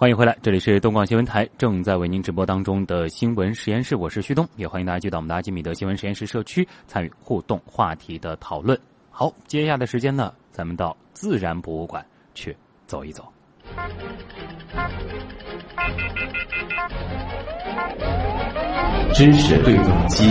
欢迎回来，这里是东广新闻台正在为您直播当中的新闻实验室，我是旭东，也欢迎大家进到我们的阿基米德新闻实验室社区参与互动话题的讨论。好，接下来的时间呢，咱们到自然博物馆去走一走。知识对撞机。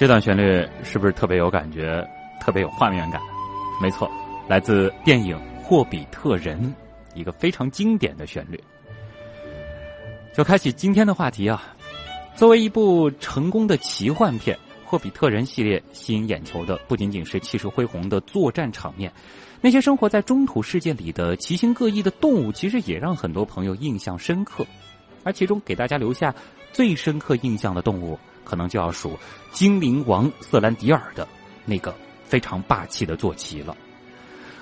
这段旋律是不是特别有感觉，特别有画面感？没错，来自电影《霍比特人》，一个非常经典的旋律。就开启今天的话题啊！作为一部成功的奇幻片，《霍比特人》系列吸引眼球的不仅仅是气势恢宏的作战场面，那些生活在中土世界里的奇形各异的动物，其实也让很多朋友印象深刻。而其中给大家留下最深刻印象的动物。可能就要数精灵王瑟兰迪尔的那个非常霸气的坐骑了。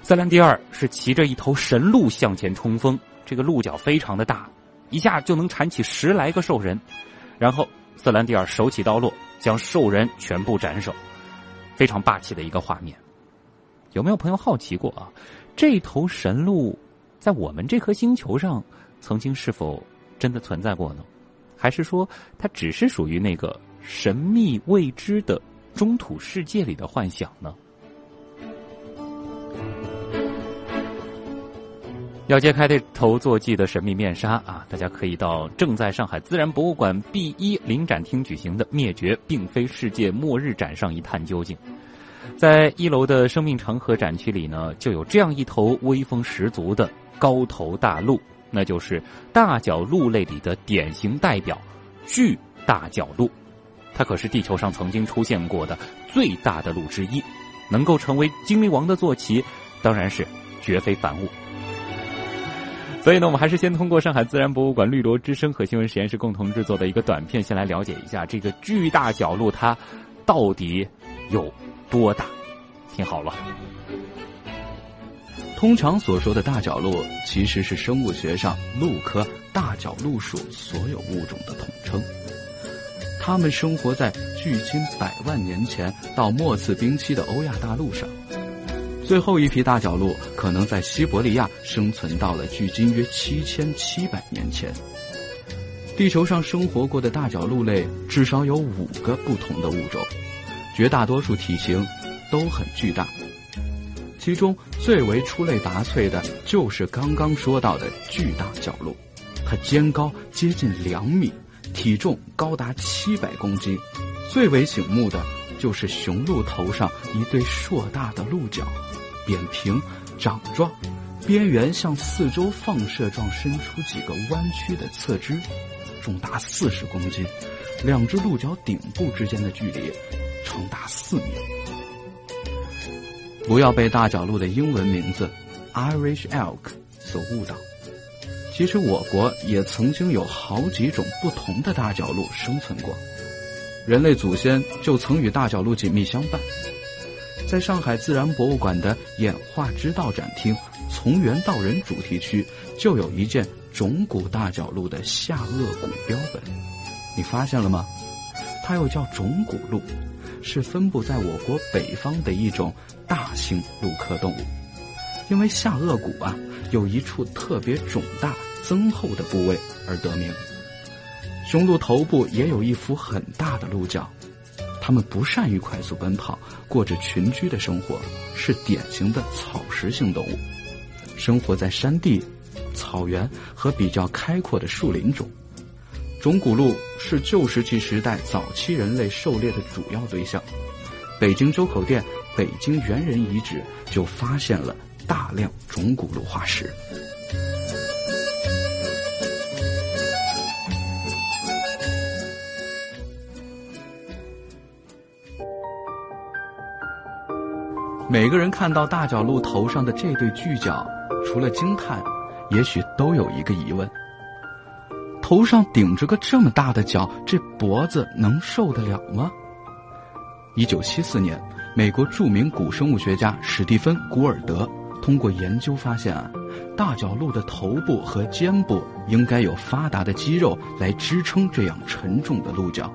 瑟兰迪尔是骑着一头神鹿向前冲锋，这个鹿角非常的大，一下就能缠起十来个兽人。然后瑟兰迪尔手起刀落，将兽人全部斩首，非常霸气的一个画面。有没有朋友好奇过啊？这头神鹿在我们这颗星球上曾经是否真的存在过呢？还是说它只是属于那个？神秘未知的中土世界里的幻想呢？要揭开这头坐骑的神秘面纱啊！大家可以到正在上海自然博物馆 B 一临展厅举行的“灭绝并非世界末日”展上一探究竟。在一楼的生命长河展区里呢，就有这样一头威风十足的高头大鹿，那就是大角鹿类里的典型代表——巨大角鹿。它可是地球上曾经出现过的最大的鹿之一，能够成为精灵王的坐骑，当然是绝非凡物。所以呢，我们还是先通过上海自然博物馆绿萝之声和新闻实验室共同制作的一个短片，先来了解一下这个巨大角鹿它到底有多大。听好了，通常所说的大角鹿，其实是生物学上鹿科大角鹿属所有物种的统称。它们生活在距今百万年前到末次冰期的欧亚大陆上，最后一批大角鹿可能在西伯利亚生存到了距今约七千七百年前。地球上生活过的大角鹿类至少有五个不同的物种，绝大多数体型都很巨大，其中最为出类拔萃的就是刚刚说到的巨大角鹿，它肩高接近两米。体重高达七百公斤，最为醒目的就是雄鹿头上一对硕大的鹿角，扁平、掌状，边缘向四周放射状伸出几个弯曲的侧枝，重达四十公斤，两只鹿角顶部之间的距离长达四米。不要被大角鹿的英文名字 Irish Elk 所误导。其实我国也曾经有好几种不同的大角鹿生存过，人类祖先就曾与大角鹿紧密相伴。在上海自然博物馆的演化之道展厅从猿到人主题区，就有一件种骨大角鹿的下颚骨标本，你发现了吗？它又叫种骨鹿，是分布在我国北方的一种大型鹿科动物。因为下颚骨啊有一处特别肿大。增厚的部位而得名。雄鹿头部也有一副很大的鹿角，它们不善于快速奔跑，过着群居的生活，是典型的草食性动物，生活在山地、草原和比较开阔的树林中。种骨鹿是旧石器时代早期人类狩猎的主要对象。北京周口店北京猿人遗址就发现了大量种骨鹿化石。每个人看到大角鹿头上的这对巨角，除了惊叹，也许都有一个疑问：头上顶着个这么大的角，这脖子能受得了吗？一九七四年，美国著名古生物学家史蒂芬·古尔德通过研究发现啊，大角鹿的头部和肩部应该有发达的肌肉来支撑这样沉重的鹿角。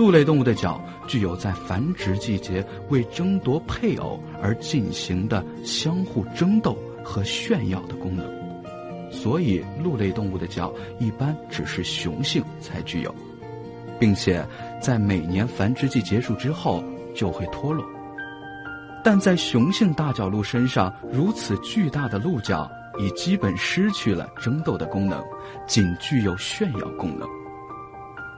鹿类动物的角具有在繁殖季节为争夺配偶而进行的相互争斗和炫耀的功能，所以鹿类动物的角一般只是雄性才具有，并且在每年繁殖季结束之后就会脱落。但在雄性大角鹿身上，如此巨大的鹿角已基本失去了争斗的功能，仅具有炫耀功能。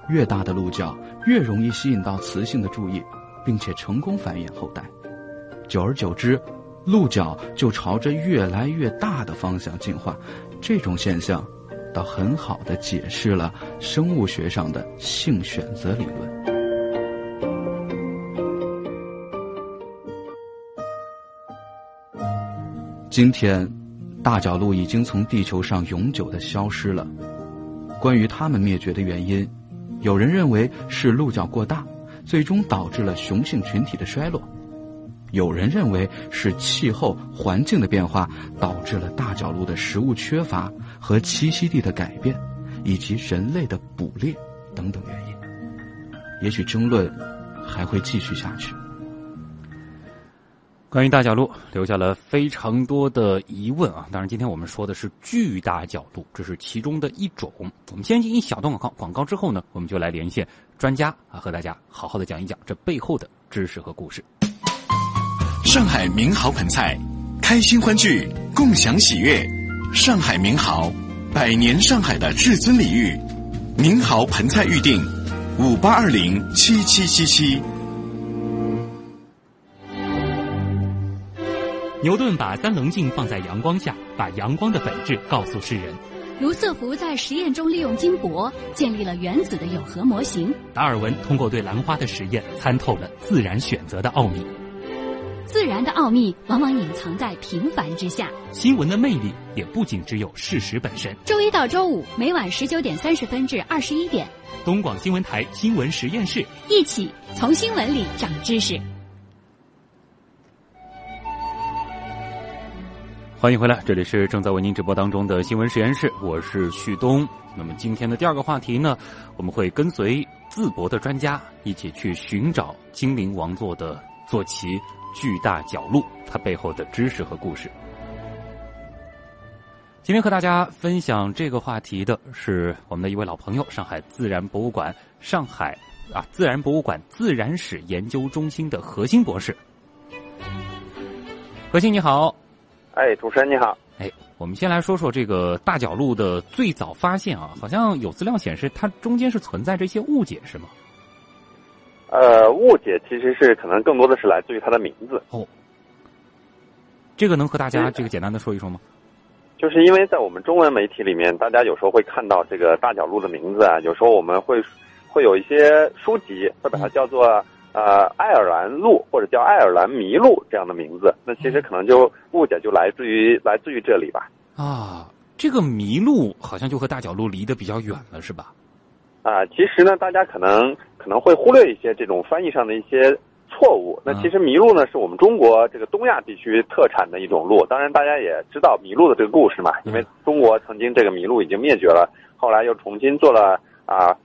越大的鹿角越容易吸引到雌性的注意，并且成功繁衍后代。久而久之，鹿角就朝着越来越大的方向进化。这种现象，倒很好的解释了生物学上的性选择理论。今天，大角鹿已经从地球上永久的消失了。关于它们灭绝的原因。有人认为是鹿角过大，最终导致了雄性群体的衰落；有人认为是气候环境的变化导致了大角鹿的食物缺乏和栖息地的改变，以及人类的捕猎等等原因。也许争论还会继续下去。关于大角鹿，留下了非常多的疑问啊！当然，今天我们说的是巨大角鹿，这是其中的一种。我们先进一小段广告，广告之后呢，我们就来连线专家啊，和大家好好的讲一讲这背后的知识和故事。上海名豪盆菜，开心欢聚，共享喜悦。上海名豪，百年上海的至尊礼遇。名豪盆菜预订：五八二零七七七七。牛顿把三棱镜放在阳光下，把阳光的本质告诉世人。卢瑟福在实验中利用金箔建立了原子的有核模型。达尔文通过对兰花的实验参透了自然选择的奥秘。自然的奥秘往往隐藏在平凡之下。新闻的魅力也不仅只有事实本身。周一到周五每晚十九点三十分至二十一点，东广新闻台新闻实验室，一起从新闻里长知识。欢迎回来，这里是正在为您直播当中的新闻实验室，我是旭东。那么今天的第二个话题呢，我们会跟随淄博的专家一起去寻找精灵王座的坐骑巨大角鹿，它背后的知识和故事。今天和大家分享这个话题的是我们的一位老朋友，上海自然博物馆上海啊自然博物馆自然史研究中心的何鑫博士。何鑫你好。哎，主持人你好。哎，我们先来说说这个大角鹿的最早发现啊，好像有资料显示它中间是存在这些误解，是吗？呃，误解其实是可能更多的是来自于它的名字。哦，这个能和大家这个简单的说一说吗？就是因为在我们中文媒体里面，大家有时候会看到这个大角鹿的名字啊，有时候我们会会有一些书籍会把它叫做。呃，爱尔兰鹿或者叫爱尔兰麋鹿这样的名字，那其实可能就误解就来自于来自于这里吧。啊，这个麋鹿好像就和大角鹿离得比较远了，是吧？啊，其实呢，大家可能可能会忽略一些这种翻译上的一些错误。那其实麋鹿呢，是我们中国这个东亚地区特产的一种鹿。当然，大家也知道麋鹿的这个故事嘛，因为中国曾经这个麋鹿已经灭绝了，后来又重新做了啊。呃，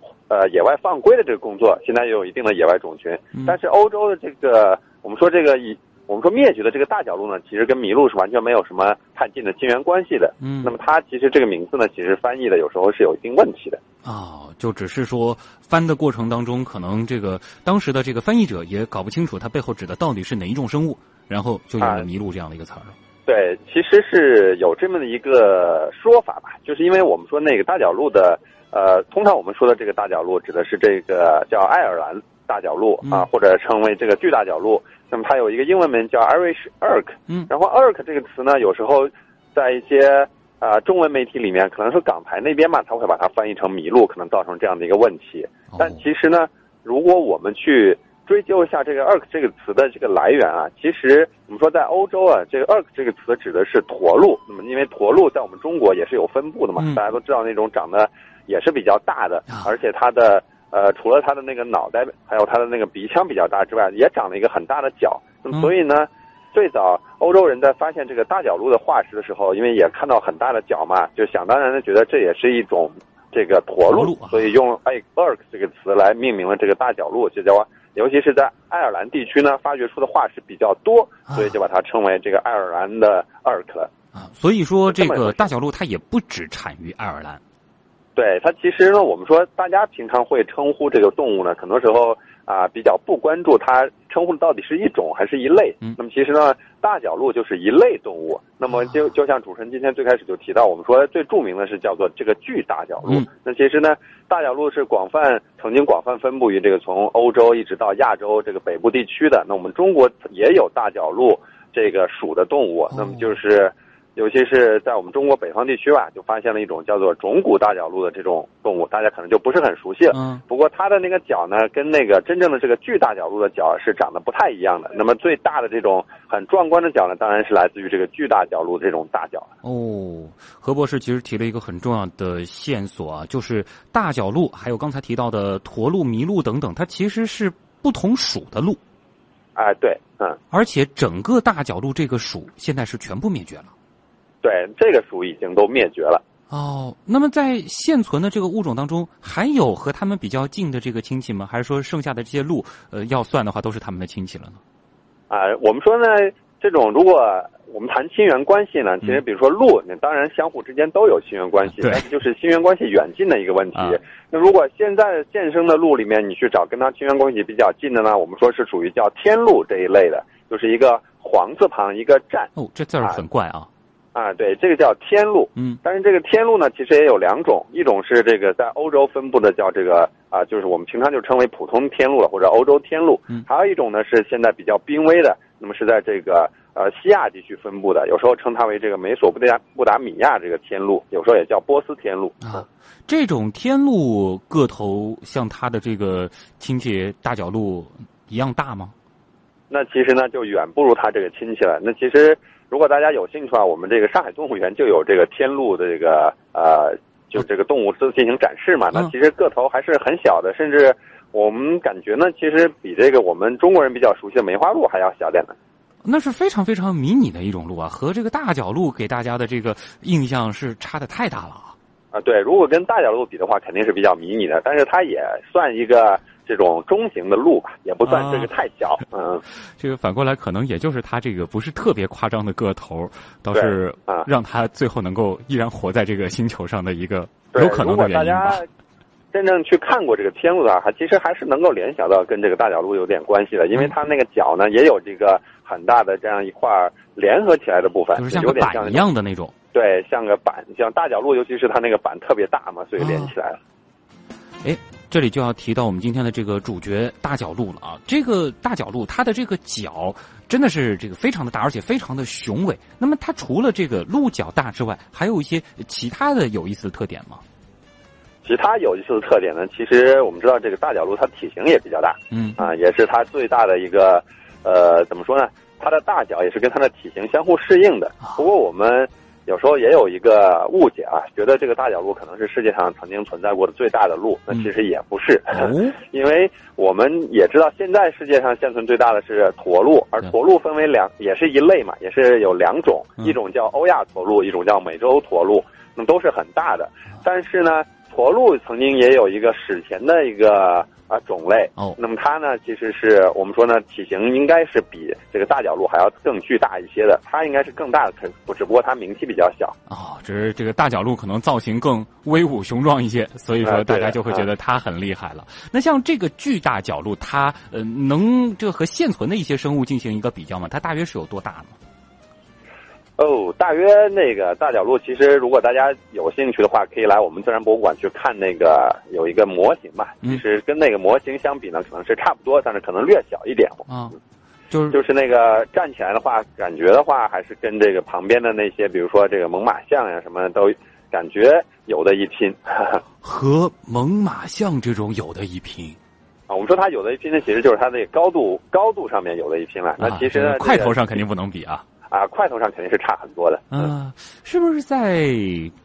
野外放归的这个工作，现在也有一定的野外种群。但是欧洲的这个，我们说这个以我们说灭绝的这个大角鹿呢，其实跟麋鹿是完全没有什么太近的亲缘关系的。嗯，那么它其实这个名字呢，其实翻译的有时候是有一定问题的。哦，就只是说翻的过程当中，可能这个当时的这个翻译者也搞不清楚它背后指的到底是哪一种生物，然后就用了麋鹿这样的一个词儿。对，其实是有这么的一个说法吧，就是因为我们说那个大角鹿的。呃，通常我们说的这个大角鹿指的是这个叫爱尔兰大角鹿啊，或者称为这个巨大角鹿。那么它有一个英文名叫 Irish Elk。嗯，然后 Elk 这个词呢，有时候在一些啊中文媒体里面，可能是港台那边嘛，他会把它翻译成麋鹿，可能造成这样的一个问题。但其实呢，如果我们去追究一下这个 Elk 这个词的这个来源啊，其实我们说在欧洲啊，这个 Elk 这个词指的是驼鹿。那么因为驼鹿在我们中国也是有分布的嘛，大家都知道那种长得。也是比较大的，而且它的呃，除了它的那个脑袋，还有它的那个鼻腔比较大之外，也长了一个很大的角。那么，所以呢，最早欧洲人在发现这个大角鹿的化石的时候，因为也看到很大的角嘛，就想当然的觉得这也是一种这个驼鹿，所以用 e r k 这个词来命名了这个大角鹿，就叫，尤其是在爱尔兰地区呢，发掘出的化石比较多，所以就把它称为这个爱尔兰的 e r k 了。啊，所以说这个大角鹿它也不只产于爱尔兰。对它其实呢，我们说大家平常会称呼这个动物呢，很多时候啊比较不关注它称呼到底是一种还是一类。嗯。那么其实呢，大角鹿就是一类动物。那么就就像主持人今天最开始就提到，我们说最著名的是叫做这个巨大角鹿。嗯。那其实呢，大角鹿是广泛曾经广泛分布于这个从欧洲一直到亚洲这个北部地区的。那我们中国也有大角鹿这个属的动物。那么就是。尤其是在我们中国北方地区吧，就发现了一种叫做种骨大角鹿的这种动物，大家可能就不是很熟悉了。嗯。不过它的那个角呢，跟那个真正的这个巨大角鹿的角是长得不太一样的。那么最大的这种很壮观的角呢，当然是来自于这个巨大角鹿这种大角。哦，何博士其实提了一个很重要的线索啊，就是大角鹿，还有刚才提到的驼鹿、麋鹿等等，它其实是不同属的鹿。哎，对，嗯。而且整个大角鹿这个属现在是全部灭绝了。对，这个属已经都灭绝了。哦，那么在现存的这个物种当中，还有和他们比较近的这个亲戚吗？还是说剩下的这些鹿，呃，要算的话都是他们的亲戚了呢？啊，我们说呢，这种如果我们谈亲缘关系呢，其实比如说鹿，那当然相互之间都有亲缘关系，但是就是亲缘关系远近的一个问题。那如果现在现生的鹿里面，你去找跟它亲缘关系比较近的呢，我们说是属于叫天鹿这一类的，就是一个黄字旁一个占。哦，这字儿很怪啊。啊，对，这个叫天路，嗯，但是这个天路呢，其实也有两种，一种是这个在欧洲分布的，叫这个啊，就是我们平常就称为普通天路了，或者欧洲天路，嗯，还有一种呢是现在比较濒危的，那么是在这个呃西亚地区分布的，有时候称它为这个美索不达不达米亚这个天路，有时候也叫波斯天路啊。这种天路个头像它的这个亲戚大角鹿一样大吗？那其实呢就远不如它这个亲戚了。那其实。如果大家有兴趣的话，我们这个上海动物园就有这个天鹿的这个呃，就这个动物都进行展示嘛。那其实个头还是很小的，甚至我们感觉呢，其实比这个我们中国人比较熟悉的梅花鹿还要小点呢。那是非常非常迷你的一种鹿啊，和这个大角鹿给大家的这个印象是差的太大了啊。啊，对，如果跟大角鹿比的话，肯定是比较迷你的，但是它也算一个。这种中型的鹿吧，也不算这个太小，嗯，这个反过来可能也就是它这个不是特别夸张的个头，倒是啊让它最后能够依然活在这个星球上的一个有可能的原因吧。真正去看过这个片子啊，还，其实还是能够联想到跟这个大角鹿有点关系的，因为它那个角呢也有这个很大的这样一块联合起来的部分，就是像有点板一样的那种。对，像个板，像大角鹿，尤其是它那个板特别大嘛，所以连起来了。哎。这里就要提到我们今天的这个主角大角鹿了啊！这个大角鹿它的这个角真的是这个非常的大，而且非常的雄伟。那么它除了这个鹿角大之外，还有一些其他的有意思的特点吗？其他有意思的特点呢？其实我们知道这个大角鹿它体型也比较大，嗯啊，也是它最大的一个呃，怎么说呢？它的大小也是跟它的体型相互适应的。不过我们。有时候也有一个误解啊，觉得这个大角鹿可能是世界上曾经存在过的最大的鹿，那其实也不是，因为我们也知道现在世界上现存最大的是驼鹿，而驼鹿分为两，也是一类嘛，也是有两种，一种叫欧亚驼鹿，一种叫美洲驼鹿，那都是很大的，但是呢，驼鹿曾经也有一个史前的一个。啊，种类哦，那么它呢，其实是我们说呢，体型应该是比这个大角鹿还要更巨大一些的，它应该是更大的，不只不过它名气比较小哦，只是这个大角鹿可能造型更威武雄壮一些，所以说大家就会觉得它很厉害了。那像这个巨大角鹿，它呃能这和现存的一些生物进行一个比较吗？它大约是有多大呢？哦，大约那个大角鹿，其实如果大家有兴趣的话，可以来我们自然博物馆去看那个有一个模型嘛。其实跟那个模型相比呢，可能是差不多，但是可能略小一点。啊，就是就是那个站起来的话，感觉的话还是跟这个旁边的那些，比如说这个猛犸象呀什么都感觉有的一拼。和猛犸象这种有的一拼啊，我们说它有的一拼呢，其实就是它的高度高度上面有的一拼了。那其实块头上肯定不能比啊。啊，块头上肯定是差很多的。嗯，是不是在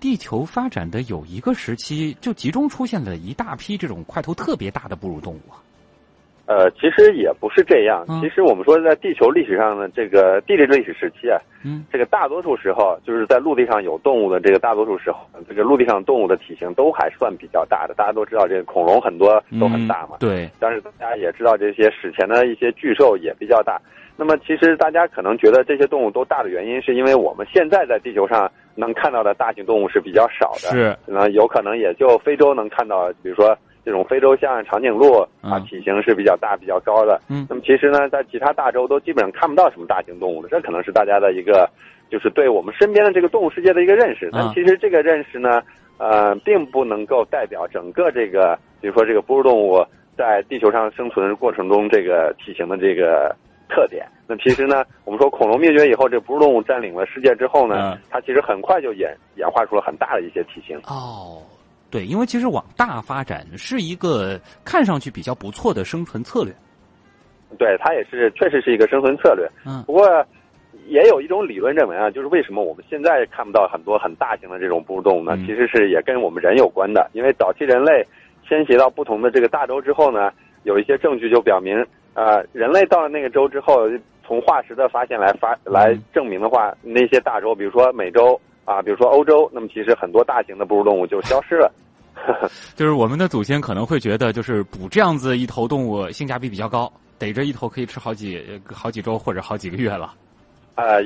地球发展的有一个时期，就集中出现了一大批这种块头特别大的哺乳动物啊？呃，其实也不是这样。嗯其实我们说，在地球历史上的这个地理历史时期啊，嗯这个大多数时候，就是在陆地上有动物的这个大多数时候，这个陆地上动物的体型都还算比较大的。大家都知道，这个恐龙很多都很大嘛嗯。对，但是大家也知道，这些史前的一些巨兽也比较大。那么，其实大家可能觉得这些动物都大的原因，是因为我们现在在地球上能看到的大型动物是比较少的。是，那有可能也就非洲能看到，比如说这种非洲象、长颈鹿啊，嗯体型是比较大、比较高的。嗯那么其实呢，在其他大洲都基本上看不到什么大型动物的，这可能是大家的一个，就是对我们身边的这个动物世界的一个认识。但其实这个认识呢，呃，并不能够代表整个这个，比如说这个哺乳动物在地球上生存的过程中这个体型的这个特点。那其实呢，我们说恐龙灭绝以后，这哺乳动物占领了世界之后呢，嗯它其实很快就演演化出了很大的一些体型。哦，对，因为其实往大发展是一个看上去比较不错的生存策略。对，它也是确实是一个生存策略。嗯不过也有一种理论认为啊，就是为什么我们现在看不到很多很大型的这种哺乳动物呢？嗯其实是也跟我们人有关的。因为早期人类迁徙到不同的这个大洲之后呢，有一些证据就表明，呃，人类到了那个洲之后，从化石的发现来发来证明的话，那些大洲，比如说美洲啊，比如说欧洲，那么其实很多大型的哺乳动物就消失了。就是我们的祖先可能会觉得，就是捕这样子一头动物性价比比较高，逮着一头可以吃好几好几周或者好几个月了。呃，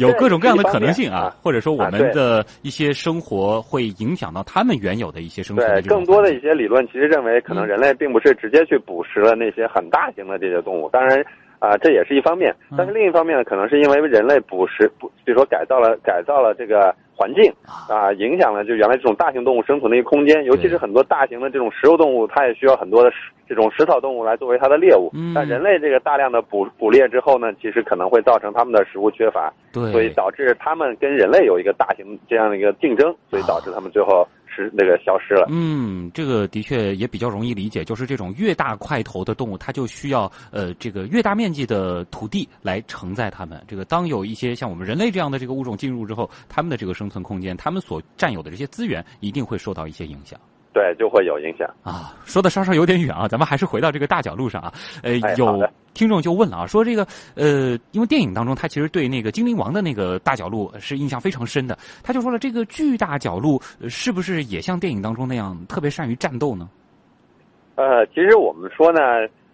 有各种各样的可能性啊或者说我们的一些生活会影响到他们原有的一些生存对，更多的一些理论其实认为，可能人类并不是直接去捕食了那些很大型的这些动物，当然。啊、这也是一方面，但是另一方面呢，可能是因为人类捕食，不，比如说改造了改造了这个环境啊、影响了就原来这种大型动物生存的一个空间，尤其是很多大型的这种食肉动物，它也需要很多的食这种食草动物来作为它的猎物。嗯。但人类这个大量的捕捕猎之后呢，其实可能会造成它们的食物缺乏，对，所以导致它们跟人类有一个大型这样的一个竞争，所以导致它们最后那个消失了。嗯，这个的确也比较容易理解，就是这种越大块头的动物，它就需要呃这个越大面积的土地来承载它们。这个当有一些像我们人类这样的这个物种进入之后，它们的这个生存空间，它们所占有的这些资源，一定会受到一些影响。对，就会有影响。啊，说的稍稍有点远啊，咱们还是回到这个大角鹿上啊。呃，哎有听众就问了啊，说这个呃，因为电影当中他其实对那个精灵王的那个大角鹿是印象非常深的，他就说了，这个巨大角鹿呃是不是也像电影当中那样特别善于战斗呢？呃，其实我们说呢，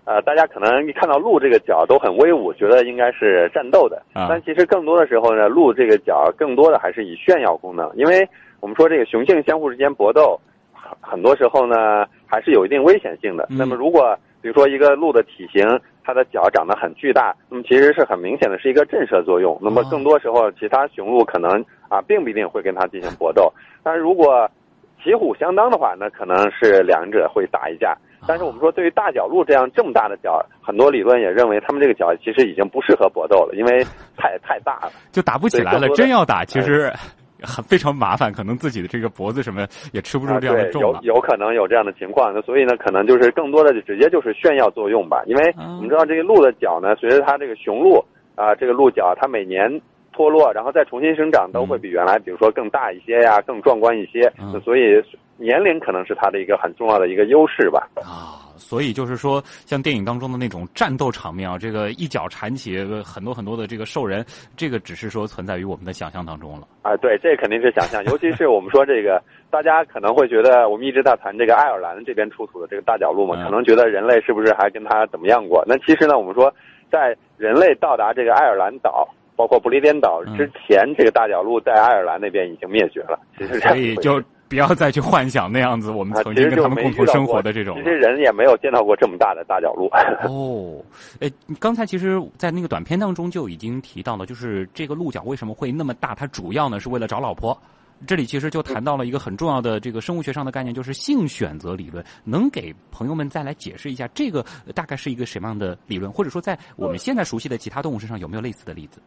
呃，大家可能一看到鹿这个角都很威武，觉得应该是战斗的。啊但其实更多的时候呢，鹿这个角更多的还是以炫耀功能，因为我们说这个雄性相互之间搏斗，很很多时候呢还是有一定危险性的。嗯那么如果比如说一个鹿的体型，它的脚长得很巨大，那么其实是很明显的是一个震慑作用。那么更多时候，其他雄鹿可能啊并不一定会跟它进行搏斗，但是如果旗虎相当的话，那可能是两者会打一架。但是我们说，对于大角鹿这样这么大的角，很多理论也认为它们这个角其实已经不适合搏斗了，因为太太大了。就打不起来了，真要打，其实很非常麻烦，可能自己的这个脖子什么也吃不住啊，这样的，重了。有有可能有这样的情况，那所以呢，可能就是更多的直接就是炫耀作用吧。因为嗯我们知道这个鹿的角呢，随着它这个雄鹿啊、这个鹿角它每年脱落，然后再重新生长，都会比原来比如说更大一些呀，更壮观一些。嗯那所以年龄可能是它的一个很重要的一个优势吧。啊，所以就是说，像电影当中的那种战斗场面啊，这个一脚铲起呃很多很多的这个兽人，这个只是说存在于我们的想象当中了。啊，对，这肯定是想象，尤其是我们说这个，大家可能会觉得，我们一直在谈这个爱尔兰这边出土的这个大角鹿嘛，嗯可能觉得人类是不是还跟它怎么样过？那其实呢，我们说，在人类到达这个爱尔兰岛，包括不列颠岛嗯之前，这个大角鹿在爱尔兰那边已经灭绝了。其实所以就不要再去幻想那样子，我们啊，曾经跟他们共同生活的这种其实人也没有见到过这么大的大角鹿。哦，哎，你刚才其实，在那个短片当中就已经提到了，就是这个鹿角为什么会那么大？它主要呢是为了找老婆。这里其实就谈到了一个很重要的这个生物学上的概念，就是性选择理论。能给朋友们再来解释一下，这个呃大概是一个什么样的理论，或者说在我们现在熟悉的其他动物身上有没有类似的例子？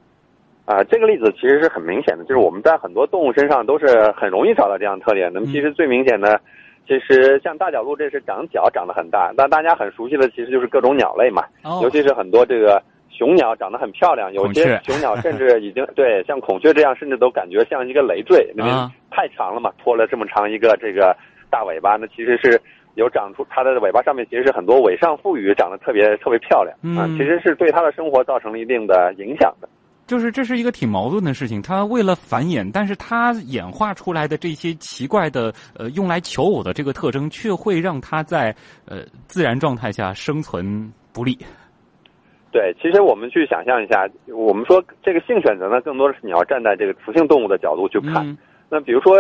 啊，这个例子其实是很明显的，就是我们在很多动物身上都是很容易找到这样的特点。那么其实最明显的，其实像大角鹿，这是长角长得很大，但大家很熟悉的其实就是各种鸟类嘛，哦尤其是很多这个雄鸟长得很漂亮，有些雄鸟甚至已经对像孔雀这样，甚至都感觉像一个累赘，因为啊太长了嘛，拖了这么长一个这个大尾巴，那其实是有长出它的尾巴上面其实是很多尾上腹羽，长得特别特别漂亮啊，嗯其实是对它的生活造成了一定的影响的。就是这是一个挺矛盾的事情，它为了繁衍，但是它演化出来的这些奇怪的呃用来求偶的这个特征，却会让它在呃自然状态下生存不利。对，其实我们去想象一下，我们说这个性选择呢，更多的是你要站在这个雌性动物的角度去看。嗯那比如说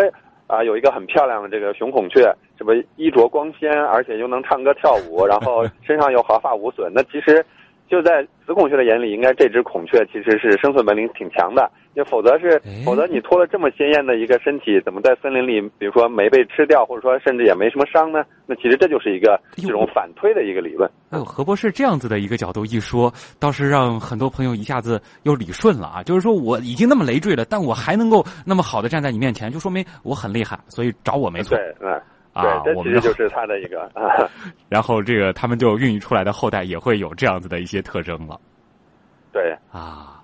啊、有一个很漂亮的这个雄孔雀，什么衣着光鲜，而且又能唱歌跳舞，然后身上又毫发无损。那其实就在雌孔雀的眼里，应该这只孔雀其实是生存本领挺强的。就否则是哎，否则你拖了这么鲜艳的一个身体，怎么在森林里，比如说没被吃掉，或者说甚至也没什么伤呢？那其实这就是一个这种反推的一个理论。哎呦，何博士这样子的一个角度一说，倒是让很多朋友一下子又理顺了啊！就是说我已经那么累赘了，但我还能够那么好的站在你面前，就说明我很厉害，所以找我没错。对，嗯，啊，对，这我们的其实就是他的一个 啊，然后这个他们就孕育出来的后代也会有这样子的一些特征了对。啊。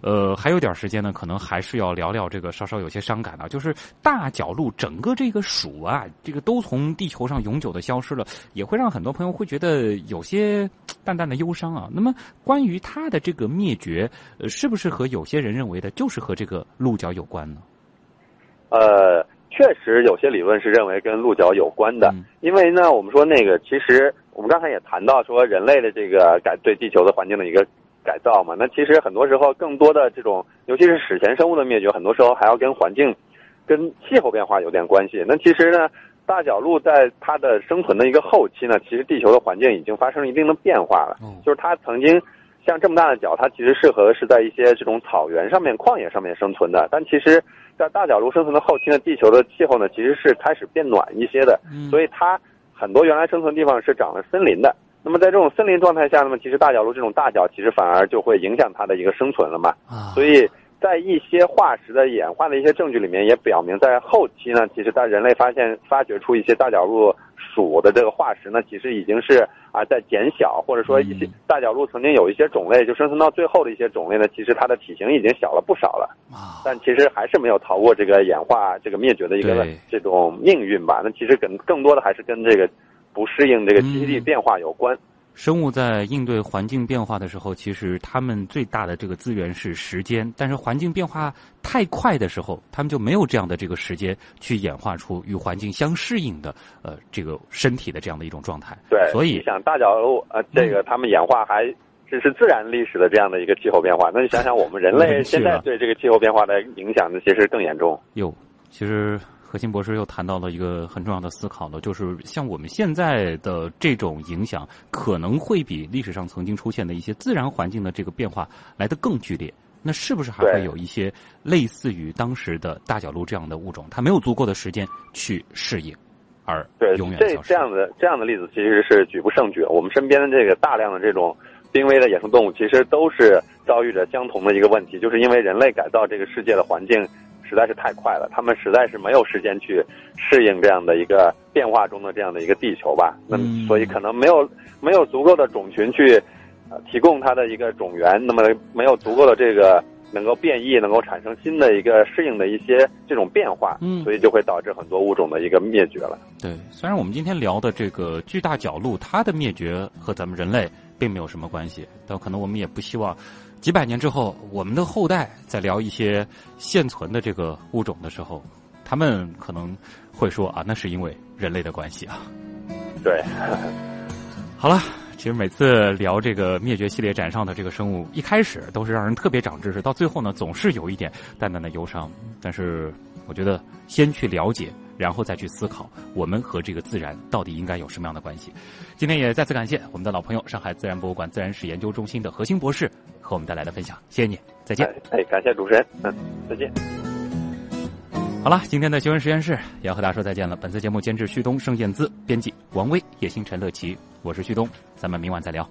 呃，还有点时间呢，可能还是要聊聊这个稍稍有些伤感啊，就是大角鹿整个这个属啊，这个都从地球上永久的消失了，也会让很多朋友会觉得有些 淡淡的忧伤啊。那么关于它的这个灭绝，呃，是不是和有些人认为的就是和这个鹿角有关呢？呃，确实有些理论是认为跟鹿角有关的，嗯因为呢，我们说那个其实我们刚才也谈到说人类的这个改对地球的环境的一个改造嘛，那其实很多时候更多的这种，尤其是史前生物的灭绝，很多时候还要跟环境、跟气候变化有点关系。那其实呢，大角鹿在它的生存的一个后期呢，其实地球的环境已经发生了一定的变化了，哦就是它曾经。像这么大的角，它其实适合是在一些这种草原上面、旷野上面生存的。但其实，在大角鹿生存的后期呢，地球的气候呢其实是开始变暖一些的，嗯所以它很多原来生存地方是长了森林的。那么在这种森林状态下，那么其实大角鹿这种大角其实反而就会影响它的一个生存了嘛。啊，所以在一些化石的演化的一些证据里面，也表明在后期呢，其实在人类发现发掘出一些大角鹿属的这个化石呢，其实已经是啊在减小，或者说一些嗯大角鹿曾经有一些种类就生存到最后的一些种类呢，其实它的体型已经小了不少了，啊，但其实还是没有逃过这个演化这个灭绝的一个这种命运吧。那其实更更多的还是跟这个不适应这个栖息地嗯变化有关。生物在应对环境变化的时候，其实他们最大的这个资源是时间，但是环境变化太快的时候，他们就没有这样的这个时间去演化出与环境相适应的呃这个身体的这样的一种状态。对，所以你想大角鹿呃，这个他们演化还只是自然历史的这样的一个气候变化，那你想想我们人类 现在对这个气候变化的影响呢，其实更严重。哟，其实何新博士又谈到了一个很重要的思考了，就是像我们现在的这种影响，可能会比历史上曾经出现的一些自然环境的这个变化来得更剧烈。那是不是还会有一些类似于当时的大角鹿这样的物种，它没有足够的时间去适应，而对，这永远消失这样的这样的例子其实是举不胜举。我们身边的这个大量的这种濒危的野生动物，其实都是遭遇着相同的一个问题，就是因为人类改造这个世界的环境实在是太快了，他们实在是没有时间去适应这样的一个变化中的这样的一个地球吧。那嗯么，所以可能没有没有足够的种群去呃提供它的一个种源，那么没有足够的这个。能够变异，能够产生新的一个适应的一些这种变化，嗯所以就会导致很多物种的一个灭绝了。对，虽然我们今天聊的这个巨大角鹿，它的灭绝和咱们人类并没有什么关系，但可能我们也不希望几百年之后，我们的后代在聊一些现存的这个物种的时候，他们可能会说啊，那是因为人类的关系啊。对，好了。其实每次聊这个灭绝系列展上的这个生物，一开始都是让人特别长知识，到最后呢，总是有一点淡淡的忧伤。但是我觉得先去了解，然后再去思考，我们和这个自然到底应该有什么样的关系。今天也再次感谢我们的老朋友上海自然博物馆自然史研究中心的何新博士和我们带来的分享，谢谢你，再见。哎，感谢主持人，嗯，再见。好了，今天的新闻实验室也要和大家说再见了。本次节目监制旭东、盛燕姿，编辑王威、叶星辰、乐琪，我是旭东，咱们明晚再聊。